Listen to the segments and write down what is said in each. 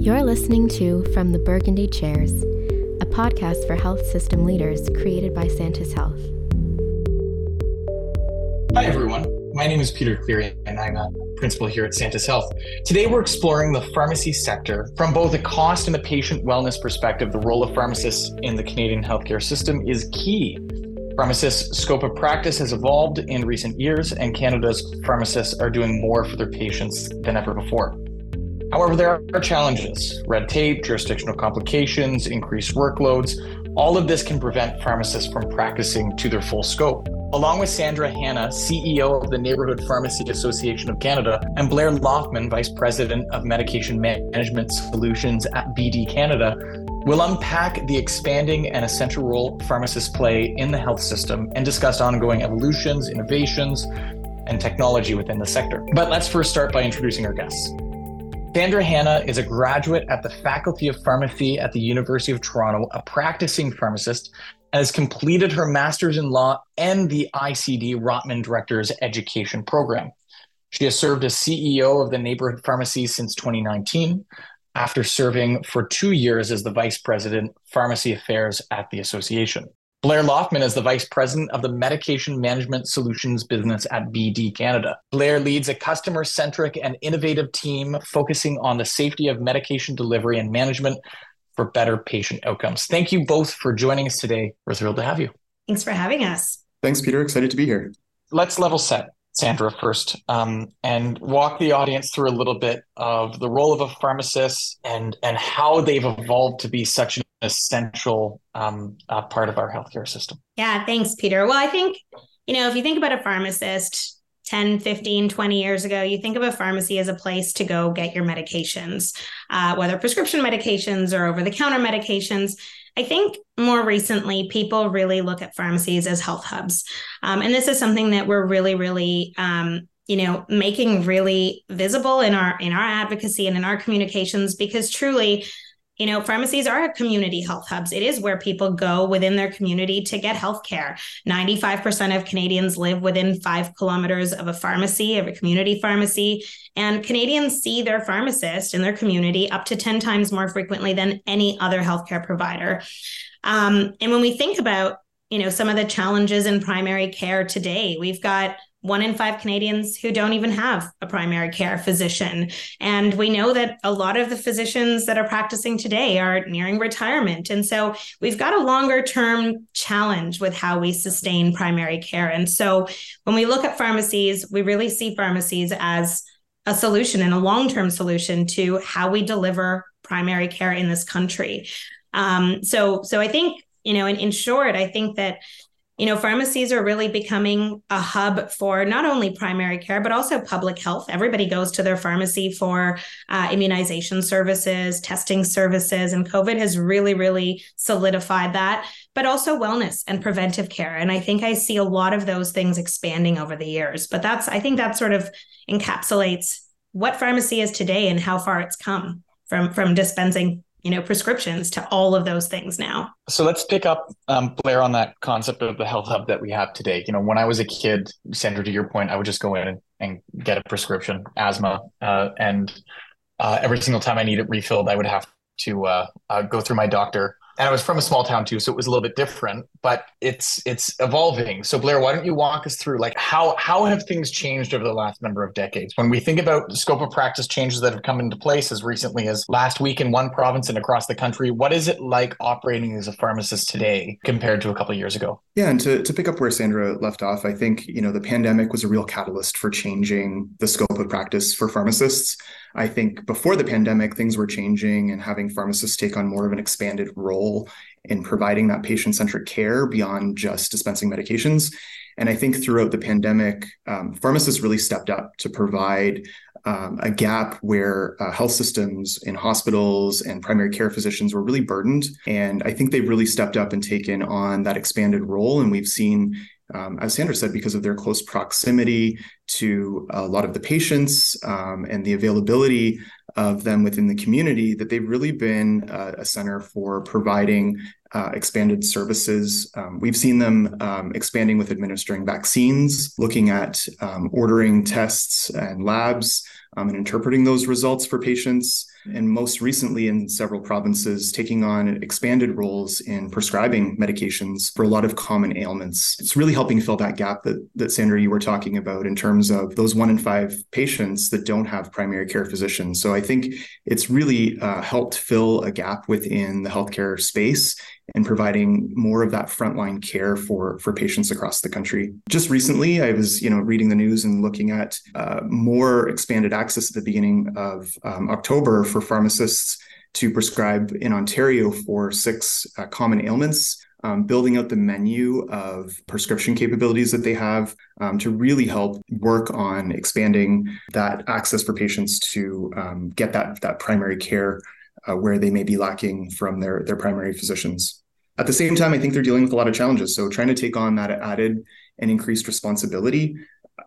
You're listening to From the Burgundy Chairs, a podcast for health system leaders created by Santis Health. Hi, everyone. My name is Peter Cleary, and I'm a principal here at Santis Health. Today, we're exploring the pharmacy sector from both a cost and a patient wellness perspective. The role of pharmacists in the Canadian healthcare system is key. Pharmacists' scope of practice has evolved in recent years, and Canada's pharmacists are doing more for their patients than ever before. However, there are challenges red tape, jurisdictional complications, increased workloads. All of this can prevent pharmacists from practicing to their full scope. Along with Sandra Hanna, CEO of the Neighborhood Pharmacy Association of Canada, and Blair Laufman, Vice President of Medication Management Solutions at BD Canada, we'll unpack the expanding and essential role pharmacists play in the health system and discuss ongoing evolutions, innovations, and technology within the sector. But let's first start by introducing our guests. Sandra Hanna is a graduate at the Faculty of Pharmacy at the University of Toronto, a practicing pharmacist, and has completed her master's in law and the ICD Rotman Director's Education Program. She has served as CEO of the neighborhood pharmacy since 2019, after serving for two years as the Vice President, Pharmacy Affairs at the association. Blair Laufman is the Vice President of the Medication Management Solutions business at BD Canada. Blair leads a customer centric and innovative team focusing on the safety of medication delivery and management for better patient outcomes. Thank you both for joining us today. We're thrilled to have you. Thanks for having us. Thanks, Peter. Excited to be here. Let's level set. Sandra first, um, and walk the audience through a little bit of the role of a pharmacist and and how they've evolved to be such an essential um, uh, part of our healthcare system. Yeah, thanks, Peter. Well, I think you know if you think about a pharmacist 10 15 20 years ago you think of a pharmacy as a place to go get your medications uh, whether prescription medications or over the counter medications I think more recently, people really look at pharmacies as health hubs. Um, and this is something that we're really, really um, you know making really visible in our in our advocacy and in our communications because truly you know, pharmacies are community health hubs. It is where people go within their community to get health care. 95% of Canadians live within five kilometers of a pharmacy, of a community pharmacy. And Canadians see their pharmacist in their community up to 10 times more frequently than any other healthcare provider. Um, and when we think about, you know, some of the challenges in primary care today, we've got one in five Canadians who don't even have a primary care physician. And we know that a lot of the physicians that are practicing today are nearing retirement. And so we've got a longer term challenge with how we sustain primary care. And so when we look at pharmacies, we really see pharmacies as a solution and a long term solution to how we deliver primary care in this country. Um, so, so I think, you know, in, in short, I think that you know, pharmacies are really becoming a hub for not only primary care, but also public health. Everybody goes to their pharmacy for uh, immunization services, testing services, and COVID has really, really solidified that, but also wellness and preventive care. And I think I see a lot of those things expanding over the years. But that's, I think that sort of encapsulates what pharmacy is today and how far it's come from, from dispensing you know prescriptions to all of those things now. So let's pick up um, blair on that concept of the health hub that we have today. You know when i was a kid sandra to your point i would just go in and, get a prescription asthma uh, and uh, every single time i needed refilled i would have to uh, uh go through my doctor and I was from a small town too, so it was a little bit different, but it's it's evolving. So Blair, why don't you walk us through like how how have things changed over the last number of decades? When we think about scope of practice changes that have come into place as recently as last week in one province and across the country, what is it like operating as a pharmacist today compared to a couple of years ago? Yeah, and to, to pick up where Sandra left off, I think you know the pandemic was a real catalyst for changing the scope of practice for pharmacists. I think before the pandemic, things were changing and having pharmacists take on more of an expanded role in providing that patient centric care beyond just dispensing medications. And I think throughout the pandemic, um, pharmacists really stepped up to provide um, a gap where uh, health systems in hospitals and primary care physicians were really burdened. And I think they've really stepped up and taken on that expanded role. And we've seen um, as Sandra said, because of their close proximity to a lot of the patients um, and the availability of them within the community, that they've really been uh, a center for providing uh, expanded services. Um, we've seen them um, expanding with administering vaccines, looking at um, ordering tests and labs um, and interpreting those results for patients. And most recently in several provinces, taking on expanded roles in prescribing medications for a lot of common ailments. It's really helping fill that gap that, that Sandra, you were talking about in terms of those one in five patients that don't have primary care physicians. So I think it's really uh, helped fill a gap within the healthcare space and providing more of that frontline care for for patients across the country. Just recently, I was you know reading the news and looking at uh, more expanded access at the beginning of um, October for pharmacists to prescribe in Ontario for six uh, common ailments. Um, building out the menu of prescription capabilities that they have um, to really help work on expanding that access for patients to um, get that that primary care uh, where they may be lacking from their their primary physicians. At the same time, I think they're dealing with a lot of challenges. So trying to take on that added and increased responsibility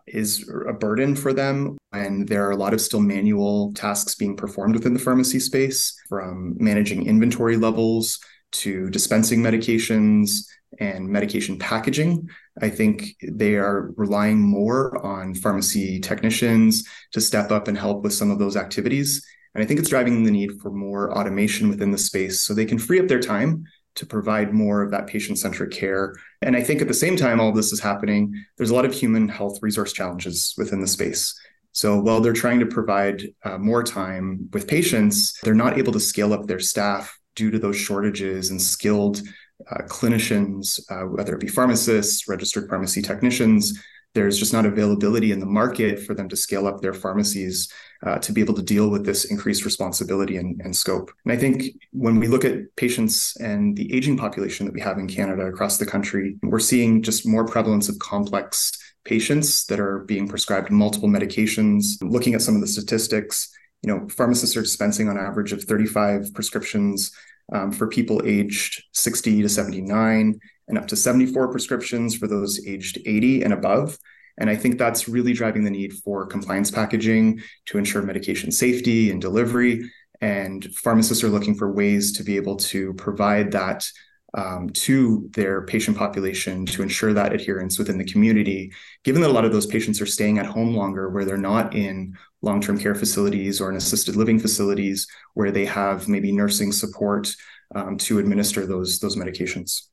is a burden for them. And there are a lot of still manual tasks being performed within the pharmacy space, from managing inventory levels to dispensing medications and medication packaging. I think they are relying more on pharmacy technicians to step up and help with some of those activities. And I think it's driving the need for more automation within the space so they can free up their time to provide more of that patient centric care. And I think at the same time, all this is happening, there's a lot of human health resource challenges within the space. So while they're trying to provide uh, more time with patients, they're not able to scale up their staff due to those shortages and skilled uh, clinicians, uh, whether it be pharmacists, registered pharmacy technicians, there's just not availability in the market for them to scale up their pharmacies uh, to be able to deal with this increased responsibility and, and, scope. And I think when we look at patients and the aging population that we have in Canada across the country, we're seeing just more prevalence of complex patients that are being prescribed multiple medications. Looking at some of the statistics, you know, pharmacists are dispensing on average of 35 prescriptions um, for people aged 60 to 79 and up to 74 prescriptions for those aged 80 and above. And I think that's really driving the need for compliance packaging to ensure medication safety and delivery. And pharmacists are looking for ways to be able to provide that um, to their patient population to ensure that adherence within the community, given that a lot of those patients are staying at home longer, where they're not in long term care facilities or in assisted living facilities where they have maybe nursing support um, to administer those, those medications.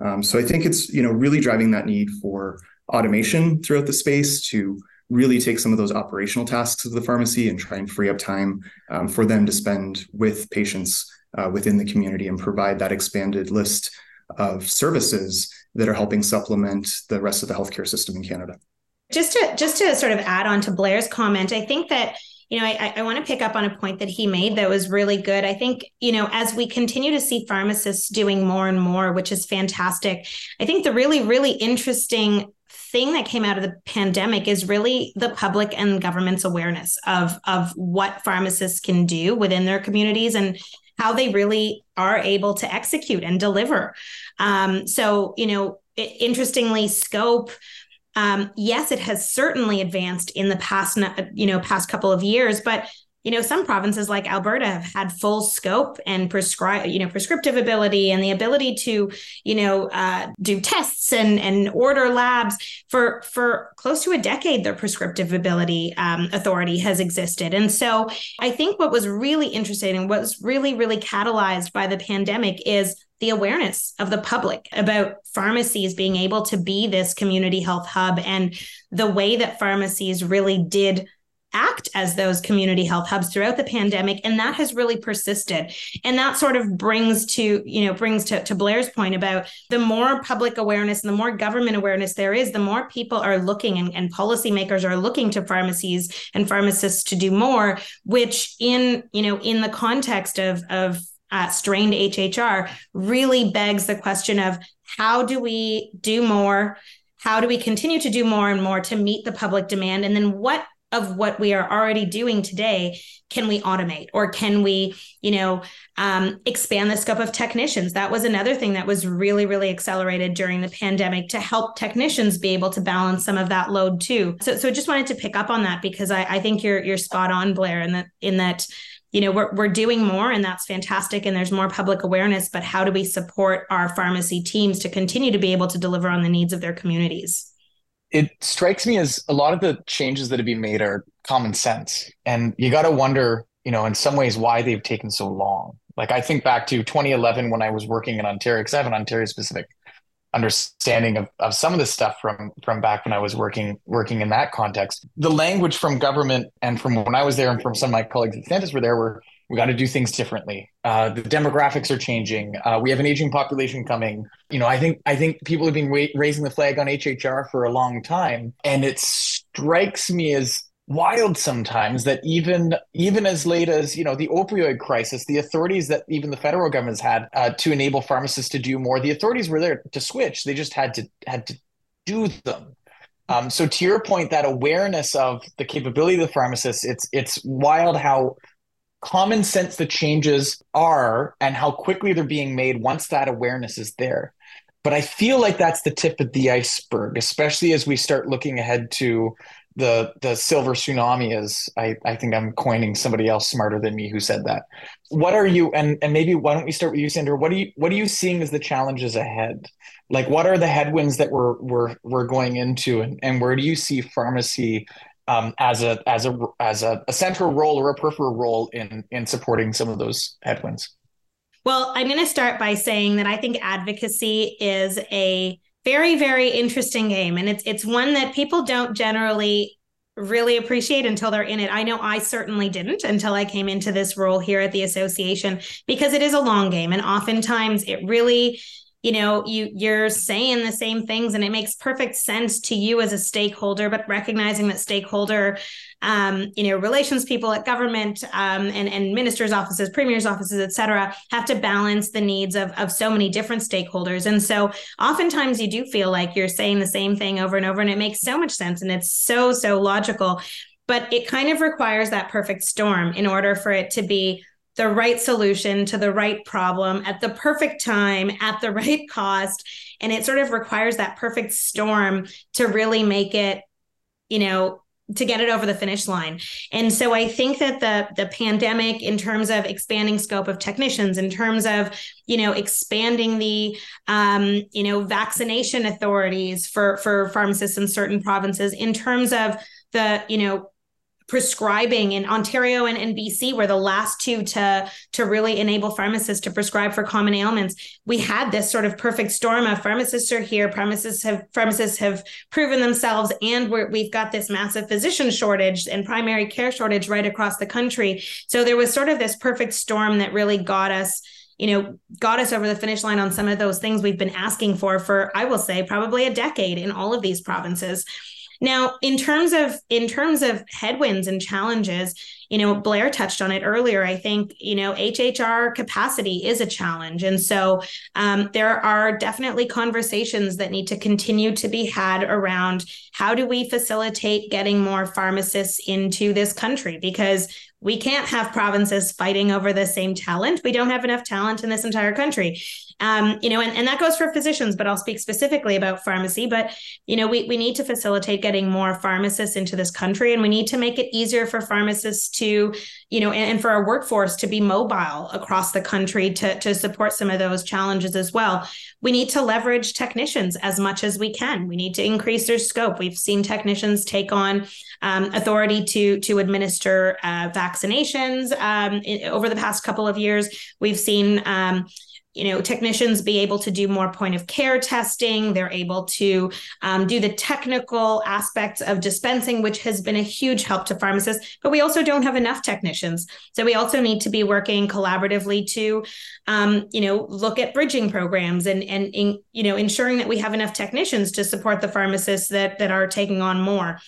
Um, so I think it's you know really driving that need for automation throughout the space to really take some of those operational tasks of the pharmacy and try and free up time um, for them to spend with patients uh, within the community and provide that expanded list of services that are helping supplement the rest of the healthcare system in Canada. Just to just to sort of add on to Blair's comment, I think that you know, I, I want to pick up on a point that he made that was really good. I think, you know, as we continue to see pharmacists doing more and more, which is fantastic, I think the really, really interesting thing that came out of the pandemic is really the public and government's awareness of of what pharmacists can do within their communities and how they really are able to execute and deliver. Um, so, you know, interestingly, scope um, yes, it has certainly advanced in the past, you know, past couple of years, but you know, some provinces like Alberta have had full scope and prescribe, you know, prescriptive ability and the ability to, you know, uh, do tests and and order labs for for close to a decade. Their prescriptive ability um, authority has existed, and so I think what was really interesting and what was really really catalyzed by the pandemic is the awareness of the public about pharmacies being able to be this community health hub and the way that pharmacies really did act as those community health hubs throughout the pandemic. And that has really persisted. And that sort of brings to you know brings to, to blair's point about the more public awareness and the more government awareness there is the more people are looking and, and policymakers are looking to pharmacies and pharmacists to do more which in you know in the context of of uh, strained HHR really begs the question of how do we do more? How do we continue to do more and more to meet the public demand? And then what of what we are already doing today can we automate or can we you know um, expand the scope of technicians that was another thing that was really really accelerated during the pandemic to help technicians be able to balance some of that load too so so just wanted to pick up on that because i, I think you're you're spot on blair in that in that you know we're, we're doing more and that's fantastic and there's more public awareness but how do we support our pharmacy teams to continue to be able to deliver on the needs of their communities it strikes me as a lot of the changes that have been made are common sense and you got to wonder you know, in some ways, why they've taken so long. Like I think back to 2011 when I was working in Ontario, because I have an Ontario specific understanding of, of some of the stuff from from back when I was working working in that context. The language from government and from when I was there and from some of my colleagues at Santis were there were we got to do things differently. Uh, the demographics are changing. Uh, we have an aging population coming. You know, I think I think people have been wa- raising the flag on HHR for a long time, and it strikes me as wild sometimes that even even as late as you know the opioid crisis the authorities that even the federal government's had uh, to enable pharmacists to do more the authorities were there to switch. They just had to had to do them. Um, so to your point that awareness of the capability of the pharmacist it's it's wild how common sense the changes are and how quickly they're being made once that awareness is there. But i feel like that's the tip of the iceberg especially as we start looking ahead to the the silver tsunami is I, I think I'm coining somebody else smarter than me who said that. What are you and and maybe why don't we start with you, Sandra? What are you what are you seeing as the challenges ahead? Like what are the headwinds that we're we're we're going into and, and where do you see pharmacy um, as a as a as a, a central role or a peripheral role in in supporting some of those headwinds? Well, I'm going to start by saying that I think advocacy is a very very interesting game and it's it's one that people don't generally really appreciate until they're in it. I know I certainly didn't until I came into this role here at the association because it is a long game and oftentimes it really you know you you're saying the same things and it makes perfect sense to you as a stakeholder but recognizing that stakeholder um, you know relations people at government um, and and ministers offices premiers offices et cetera have to balance the needs of of so many different stakeholders. And so oftentimes you do feel like you're saying the same thing over and over and it makes so much sense and it's so so logical but it kind of requires that perfect storm in order for it to be the right solution to the right problem at the perfect time at the right cost and it sort of requires that perfect storm to really make it you know to get it over the finish line. And so I think that the the pandemic in terms of expanding scope of technicians in terms of you know expanding the um, you know vaccination authorities for for pharmacists in certain provinces in terms of the you know prescribing in Ontario and, and BC were the last two to to really enable pharmacists to prescribe for common ailments. We had this sort of perfect storm of pharmacists are here, pharmacists have pharmacists have proven themselves, and we we've got this massive physician shortage and primary care shortage right across the country. So there was sort of this perfect storm that really got us you know got us over the finish line on some of those things we've been asking for for i will say probably a decade in all of these provinces now, in terms of in terms of headwinds and challenges, you know, Blair touched on it earlier. I think you know HHR capacity is a challenge, and so um, there are definitely conversations that need to continue to be had around how do we facilitate getting more pharmacists into this country because we can't have provinces fighting over the same talent. We don't have enough talent in this entire country. Um, you know, and, and that goes for physicians, but I'll speak specifically about pharmacy. But, you know, we, we need to facilitate getting more pharmacists into this country and we need to make it easier for pharmacists to, you know, and, and for our workforce to be mobile across the country to, to support some of those challenges as well. We need to leverage technicians as much as we can. We need to increase their scope. We've seen technicians take on um, authority to to administer uh, vaccinations um, in, over the past couple of years. We've seen um, you know technicians be able to do more point of care testing. They're able to um, do the technical aspects of dispensing which has been a huge help to pharmacists. But we also don't have enough technicians. So we also need to be working collaboratively to um, you know look at bridging programs and and in, you know ensuring that we have enough technicians to support the pharmacists that that are taking on more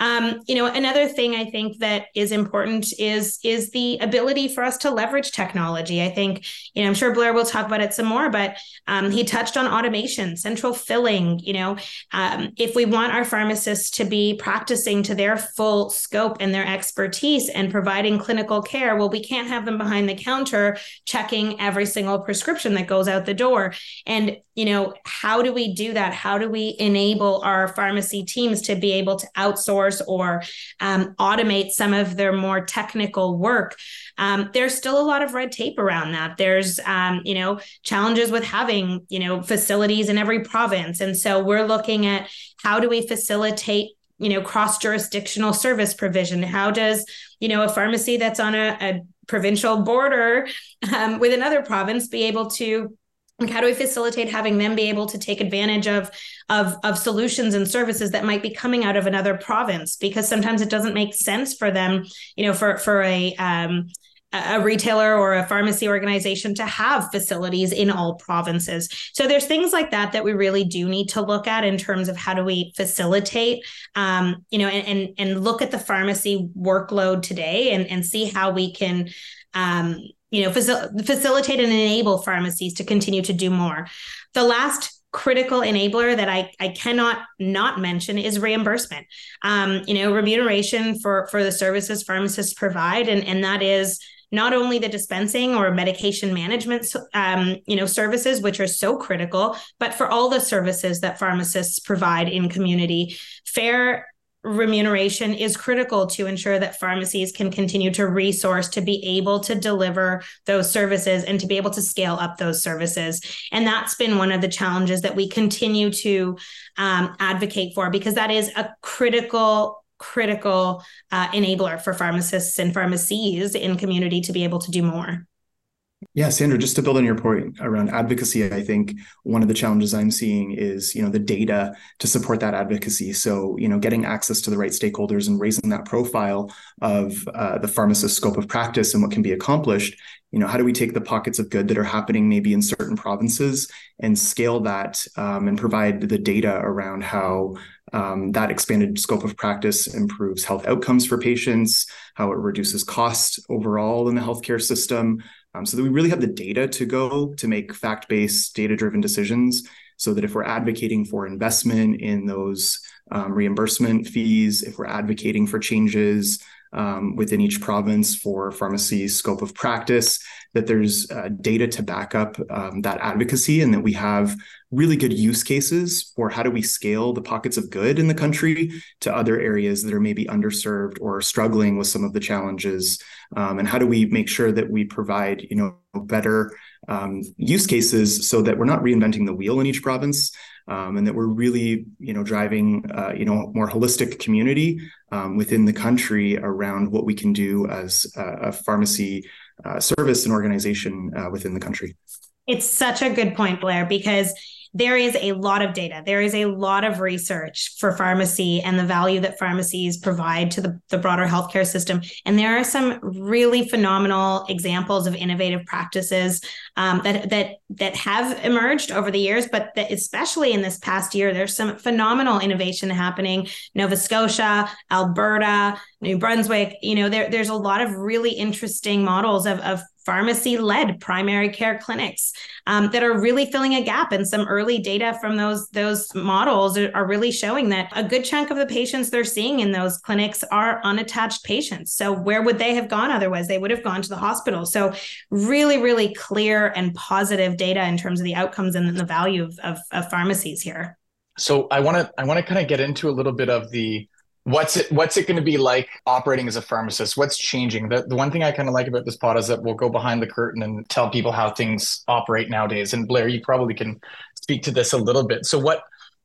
um, you know, another thing I think that is important is is the ability for us to leverage technology. I think, you know, I'm sure Blair will talk about it some more, but um, he touched on automation, central filling. You know, um, if we want our pharmacists to be practicing to their full scope and their expertise and providing clinical care, well, we can't have them behind the counter checking every single prescription that goes out the door. And you know, how do we do that? How do we enable our pharmacy teams to be able to outsource or um, automate some of their more technical work? Um, there's still a lot of red tape around that. There's, um, you know, challenges with having, you know, facilities in every province. And so we're looking at how do we facilitate you know cross jurisdictional service provision how does you know a pharmacy that's on a, a provincial border um, with another province be able to like how do we facilitate having them be able to take advantage of of of solutions and services that might be coming out of another province because sometimes it doesn't make sense for them you know for for a um, a retailer or a pharmacy organization to have facilities in all provinces. So there's things like that that we really do need to look at in terms of how do we facilitate, um, you know, and, and and look at the pharmacy workload today and and see how we can. Um, you know, facil- facilitate and enable pharmacies to continue to do more. The last critical enabler that I, I cannot not mention is reimbursement. Um, you know, remuneration for for the services pharmacists provide, and and that is not only the dispensing or medication management um, you know services which are so critical but for all the services that pharmacists provide in community fair remuneration is critical to ensure that pharmacies can continue to resource to be able to deliver those services and to be able to scale up those services and that's been one of the challenges that we continue to um, advocate for because that is a critical critical uh, enabler for pharmacists and pharmacies in community to be able to do more. Yeah, Sandra, just to build on your point around advocacy, I think one of the challenges I'm seeing is, you know, the data to support that advocacy. So, you know, getting access to the right stakeholders and raising that profile of uh, the pharmacist scope of practice and what can be accomplished. You know, how do we take the pockets of good that are happening maybe in certain provinces and scale that um, and provide the data around how um, that expanded scope of practice improves health outcomes for patients, how it reduces cost overall in the healthcare system, um, so that we really have the data to go to make fact based, data driven decisions. So that if we're advocating for investment in those um, reimbursement fees, if we're advocating for changes um, within each province for pharmacy scope of practice, that there's uh, data to back up um, that advocacy and that we have really good use cases for how do we scale the pockets of good in the country to other areas that are maybe underserved or struggling with some of the challenges. Um, and how do we make sure that we provide you know better um, use cases so that we're not reinventing the wheel in each province um, and that we're really you know driving uh, you know more holistic community um, within the country around what we can do as a, a pharmacy uh, service and organization uh, within the country. It's such a good point, Blair, because there is a lot of data. There is a lot of research for pharmacy and the value that pharmacies provide to the, the broader healthcare system. And there are some really phenomenal examples of innovative practices um, that that that have emerged over the years, but especially in this past year, there's some phenomenal innovation happening. Nova Scotia, Alberta, New Brunswick, you know, there, there's a lot of really interesting models of, of pharmacy led primary care clinics um, that are really filling a gap. And some early data from those those models are, are, really showing that a good chunk of the patients they're seeing in those clinics are unattached patients. So where would they have gone otherwise? They would have gone to the hospital. So really really clear and positive data in terms of the outcomes and the value of, of, of pharmacies here. So i want to i want to kind of get into a little bit of the what's it what's it going to be like operating as a pharmacist? What's changing? The, the one thing i kind of like about this pod is that we'll go behind the curtain and tell people how things operate nowadays. And blair you probably can speak to this a little bit. So what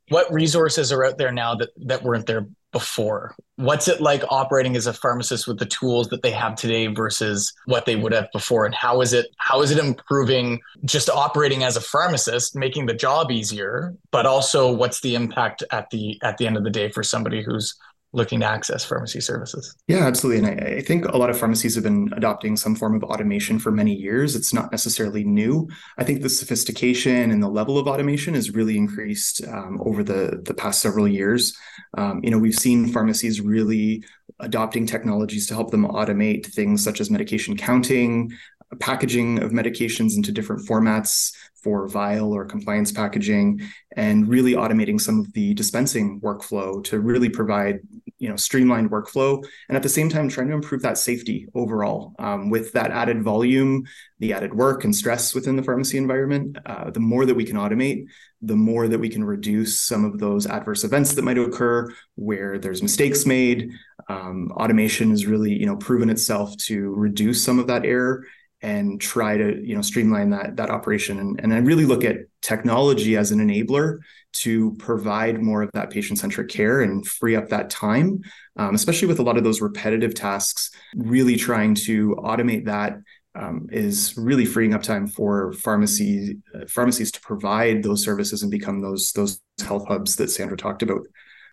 what resources are out there now that that weren't there before? What's it like operating as a pharmacist with the tools that they have today versus what they would have before? And how is it how is it improving just operating as a pharmacist making the job easier but also what's the impact at the at the end of the day for somebody who's looking to access pharmacy services. Yeah, absolutely. And I, I, think a lot of pharmacies have been adopting some form of automation for many years. It's not necessarily new. I think the sophistication and the level of automation has really increased um, over the, the past several years. Um, you know, we've seen pharmacies really adopting technologies to help them automate things such as medication counting, packaging of medications into different formats for vial or compliance packaging and really automating some of the dispensing workflow to really provide you know streamlined workflow and at the same time trying to improve that safety overall um, with that added volume the added work and stress within the pharmacy environment uh, the more that we can automate the more that we can reduce some of those adverse events that might occur where there's mistakes made um, automation has really you know proven itself to reduce some of that error and try to you know streamline that that operation. And, and i really look at technology as an enabler to provide more of that patient centric care and free up that time um, especially with a lot of those repetitive tasks really trying to automate that um, is really freeing up time for pharmacy uh, pharmacies to provide those services and become those those health hubs that Sandra talked about.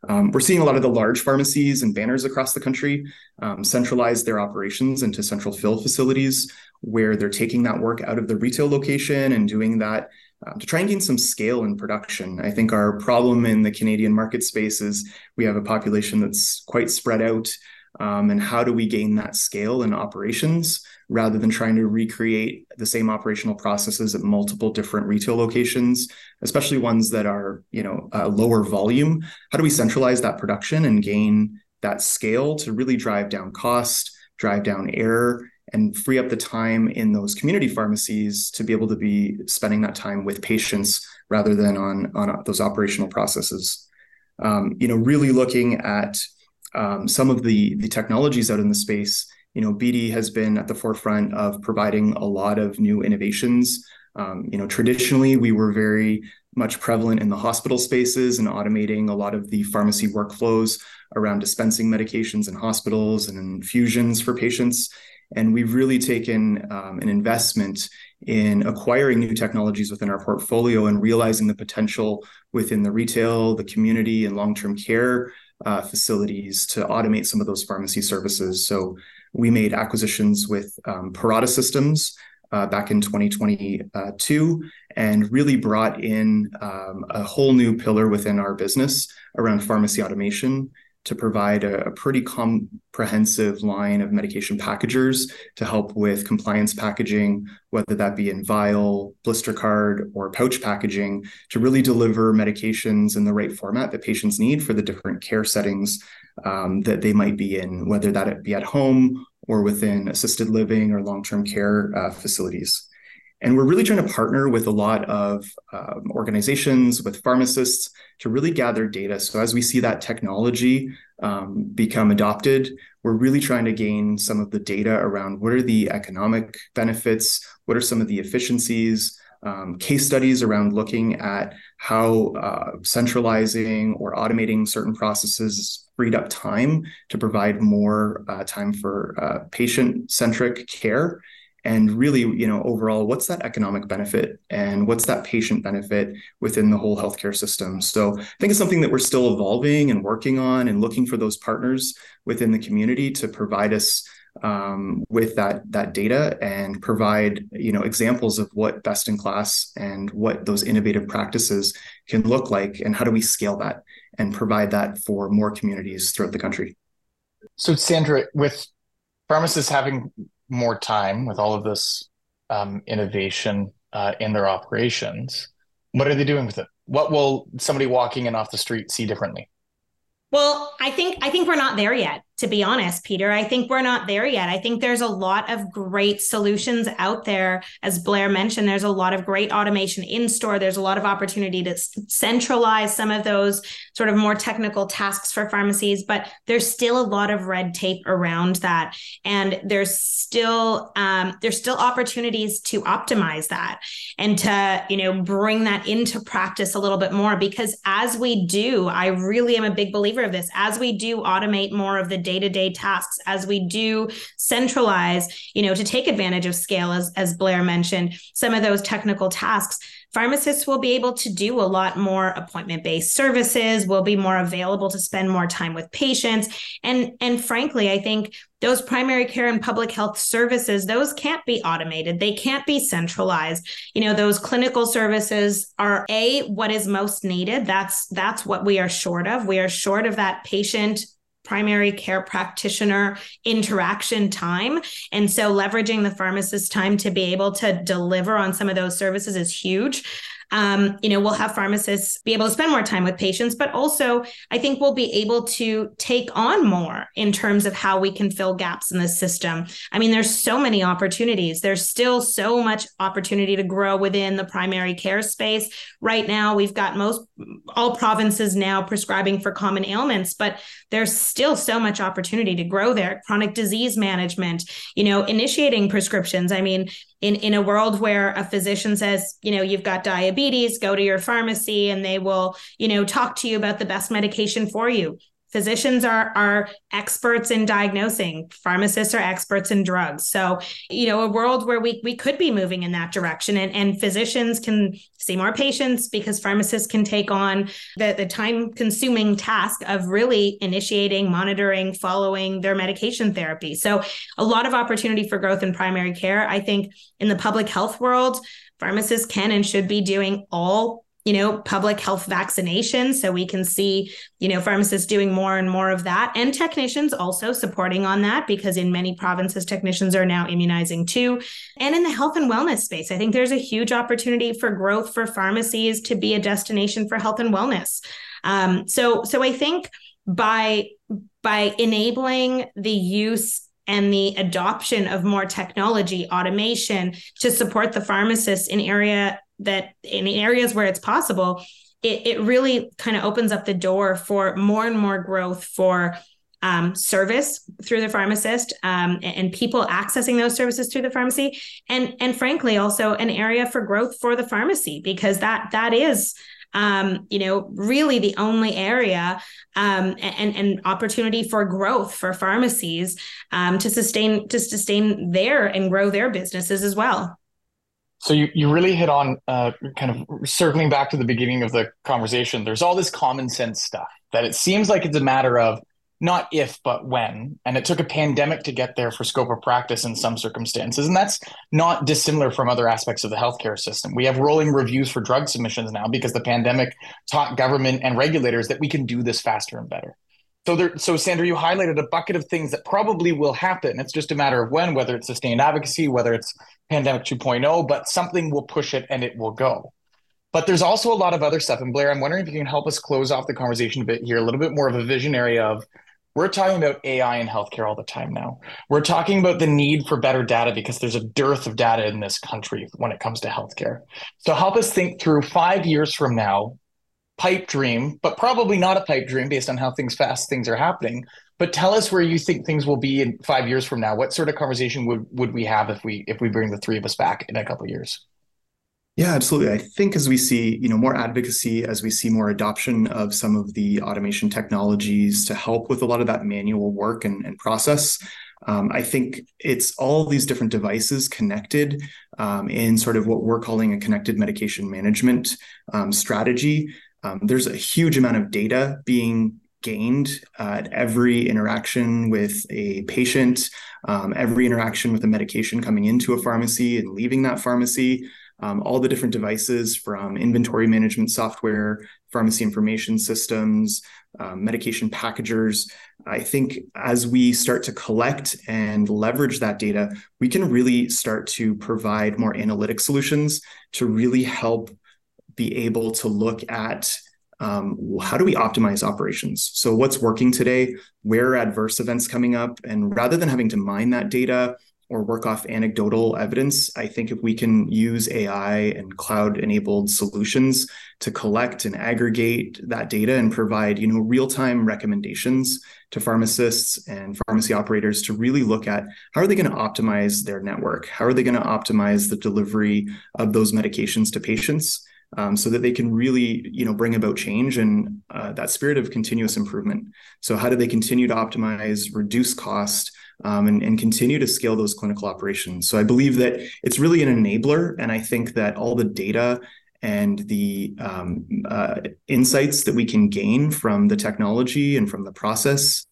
Um, we're seeing a lot of the large pharmacies and banners across the country um, centralize their operations into central fill facilities where they're taking that work out of the retail location and doing that uh, to try and gain some scale in production. I think our problem in the Canadian market space is we have a population that's quite spread out. Um, and how do we gain that scale in operations rather than trying to recreate the same operational processes at multiple different retail locations, especially ones that are you know uh, lower volume? How do we centralize that production and gain that scale to really drive down cost, drive down error, and free up the time in those community pharmacies to be able to be spending that time with patients rather than on on those operational processes. Um, you know, really looking at um, some of the the technologies out in the space. You know, BD has been at the forefront of providing a lot of new innovations. Um, you know, traditionally we were very much prevalent in the hospital spaces and automating a lot of the pharmacy workflows around dispensing medications in hospitals and infusions for patients. And we've really taken um, an investment in acquiring new technologies within our portfolio and realizing the potential within the retail, the community, and long term care uh, facilities to automate some of those pharmacy services. So we made acquisitions with um, Parata Systems uh, back in 2022 and really brought in um, a whole new pillar within our business around pharmacy automation to provide a, a, pretty comprehensive line of medication packagers to help with compliance packaging, whether that be in vial, blister card, or pouch packaging, to really deliver medications in the right format that patients need for the different care settings um, that they might be in, whether that be at home or within assisted living or long term care uh, facilities. And we're really trying to partner with a lot of um, organizations, with pharmacists to really gather data. So as we see that technology um, become adopted, we're really trying to gain some of the data around what are the economic benefits, what are some of the efficiencies, um, case studies around looking at how uh, centralizing or automating certain processes freed up time to provide more uh, time for uh, patient centric care and really you know overall what's that economic benefit and what's that patient benefit within the whole healthcare system? So i think it's something that we're still evolving and working on and looking for those partners within the community to provide us um, with that that data and provide you know examples of what best in class and what those innovative practices can look like and how do we scale that and provide that for more communities throughout the country. So sandra with pharmacists having more time with all of this um, innovation uh, in their operations, what are they doing with it? What will somebody walking in off the street see differently? Well, I think I think we're not there yet to be honest, Peter. I think we're not there yet. I think there's a lot of great solutions out there. As Blair mentioned, there's a lot of great automation in store. There's a lot of opportunity to centralize some of those sort of more technical tasks for pharmacies, but there's still a lot of red tape around that. And there's still um, there's still opportunities to optimize that and to, you know, bring that into practice a little bit more because as we do, I really am a big believer of this, as we do automate more of the day-to-day tasks as we do centralize you know to take advantage of scale as as blair mentioned some of those technical tasks. Pharmacists will be able to do a lot more appointment based services will be more available to spend more time with patients. And and frankly i think those primary care and public health services those can't be automated. They can't be centralized. You know those clinical services are a what is most needed. That's that's what we are short of. We are short of that patient primary care practitioner interaction time. And so leveraging the pharmacist time to be able to deliver on some of those services is huge. Um, you know, we'll have pharmacists be able to spend more time with patients, but also I think we'll be able to take on more in terms of how we can fill gaps in the system. I mean, there's so many opportunities. There's still so much opportunity to grow within the primary care space. Right now, we've got most all provinces now prescribing for common ailments, but there's still so much opportunity to grow there. Chronic disease management, you know, initiating prescriptions. I mean, in in a world where a physician says you know you've got diabetes go to your pharmacy and they will you know talk to you about the best medication for you physicians are are experts in diagnosing pharmacists are experts in drugs. So you know a world where we we could be moving in that direction and and physicians can see more patients because pharmacists can take on the the time consuming task of really initiating monitoring following their medication therapy. So a lot of opportunity for growth in primary care. I think in the public health world pharmacists can and should be doing all you know, public health vaccinations. So we can see, you know, pharmacists doing more and more of that, and technicians also supporting on that because in many provinces, technicians are now immunizing too. And in the health and wellness space, I think there's a huge opportunity for growth for pharmacies to be a destination for health and wellness. Um, so, so I think by by enabling the use and the adoption of more technology automation to support the pharmacists in area that in areas where it's possible, it, it really kind of opens up the door for more and more growth for um, service through the pharmacist um, and, people accessing those services through the pharmacy and and frankly also an area for growth for the pharmacy because that that is um, you know really the only area um, and and opportunity for growth for pharmacies um, to sustain to sustain their and grow their businesses as well so you, you really hit on uh, kind of circling back to the beginning of the conversation. There's all this common sense stuff that it seems like it's a matter of not if but when and it took a pandemic to get there for scope of practice in some circumstances and that's not dissimilar from other aspects of the healthcare system we have rolling reviews for drug submissions now because the pandemic taught government and regulators that we can do this faster and better so there, so Sandra, you highlighted a bucket of things that probably will happen. It's just a matter of when, whether it's sustained advocacy, whether it's pandemic 2.0, but something will push it and it will go. But there's also a lot of other stuff. And Blair, I'm wondering if you can help us close off the conversation a bit here, a little bit more of a visionary of we're talking about AI in healthcare all the time now. We're talking about the need for better data because there's a dearth of data in this country when it comes to healthcare. So help us think through five years from now, pipe dream, but probably not a pipe dream based on how things fast things are happening. But tell us where you think things will be in five years from now. What sort of conversation would would we have if we if we bring the three of us back in a couple years? Yeah, absolutely. I think as we see, you know, more advocacy, as we see more adoption of some of the automation technologies to help with a lot of that manual work and, and process, um, I think it's all these different devices connected um, in sort of what we're calling a connected medication management um, strategy um, there's a huge amount of data being gained uh, at every interaction with a patient, um, every interaction with a medication coming into a pharmacy and leaving that pharmacy. Um, all the different devices from inventory management software, pharmacy information systems, um, medication packagers. I think as we start to collect and leverage that data, we can really start to provide more analytic solutions to really help be able to look at um, how do we optimize operations? So, what's working today? Where are adverse events coming up? And rather than having to mine that data or work off anecdotal evidence, I think if we can use AI and cloud enabled solutions to collect and aggregate that data and provide, you know, real time recommendations to pharmacists and pharmacy operators to really look at how are they going to optimize their network? How are they going to optimize the delivery of those medications to patients? Um, so that they can really you know bring about change and uh, that spirit of continuous improvement. So how do they continue to optimize reduce cost um, and, and continue to scale those clinical operations? So i believe that it's really an enabler and i think that all the data and the um, uh, insights that we can gain from the technology and from the process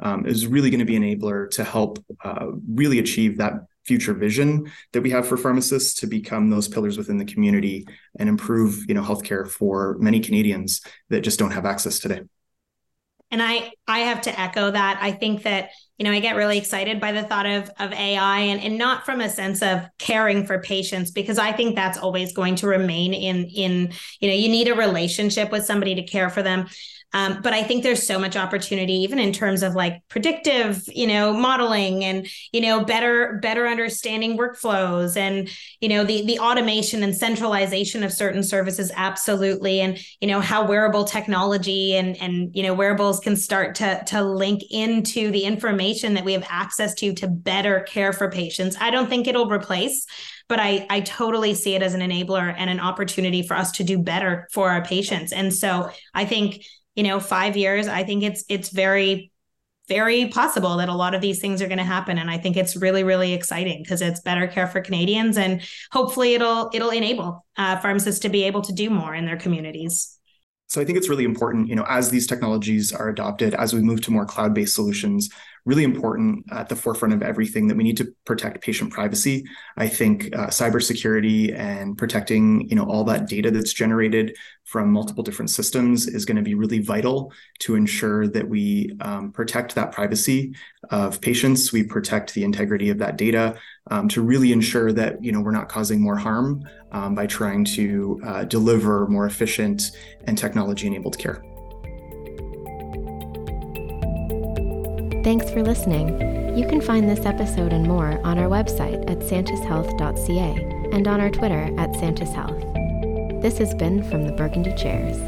um, is really going to be an enabler to help uh, really achieve that future vision that we have for pharmacists to become those pillars within the community and improve you know healthcare for many Canadians that just don't have access today. And I I have to echo that. I think that, you know, I get really excited by the thought of of AI and, and not from a sense of caring for patients, because I think that's always going to remain in in, you know, you need a relationship with somebody to care for them. Um, but I think there's so much opportunity, even in terms of like predictive, you know, modeling and you know better better understanding workflows and you know the the automation and centralization of certain services, absolutely, and you know how wearable technology and and you know wearables can start to to link into the information that we have access to to better care for patients. I don't think it'll replace but I, I totally see it as an enabler and an opportunity for us to do better for our patients. And so I think you know, five years, I think it's it's very very possible that a lot of these things are going to happen. And i think it's really really exciting because it's better care for canadians and hopefully it'll it'll enable uh, pharmacists to be able to do more in their communities. So i think it's really important you know as these technologies are adopted as we move to more cloud-based solutions really important at the forefront of everything that we need to protect patient privacy. I think uh, cybersecurity and protecting, you know, all that data that's generated from multiple different systems is going to be really vital to ensure that we um, protect that privacy of patients. We protect the integrity of that data um, to really ensure that you know we're not causing more harm um, by trying to uh, deliver more efficient and technology-enabled care. Thanks for listening. You can find this episode and more on our website at santishealth.ca and on our Twitter at santishealth. This has been from the Burgundy Chairs.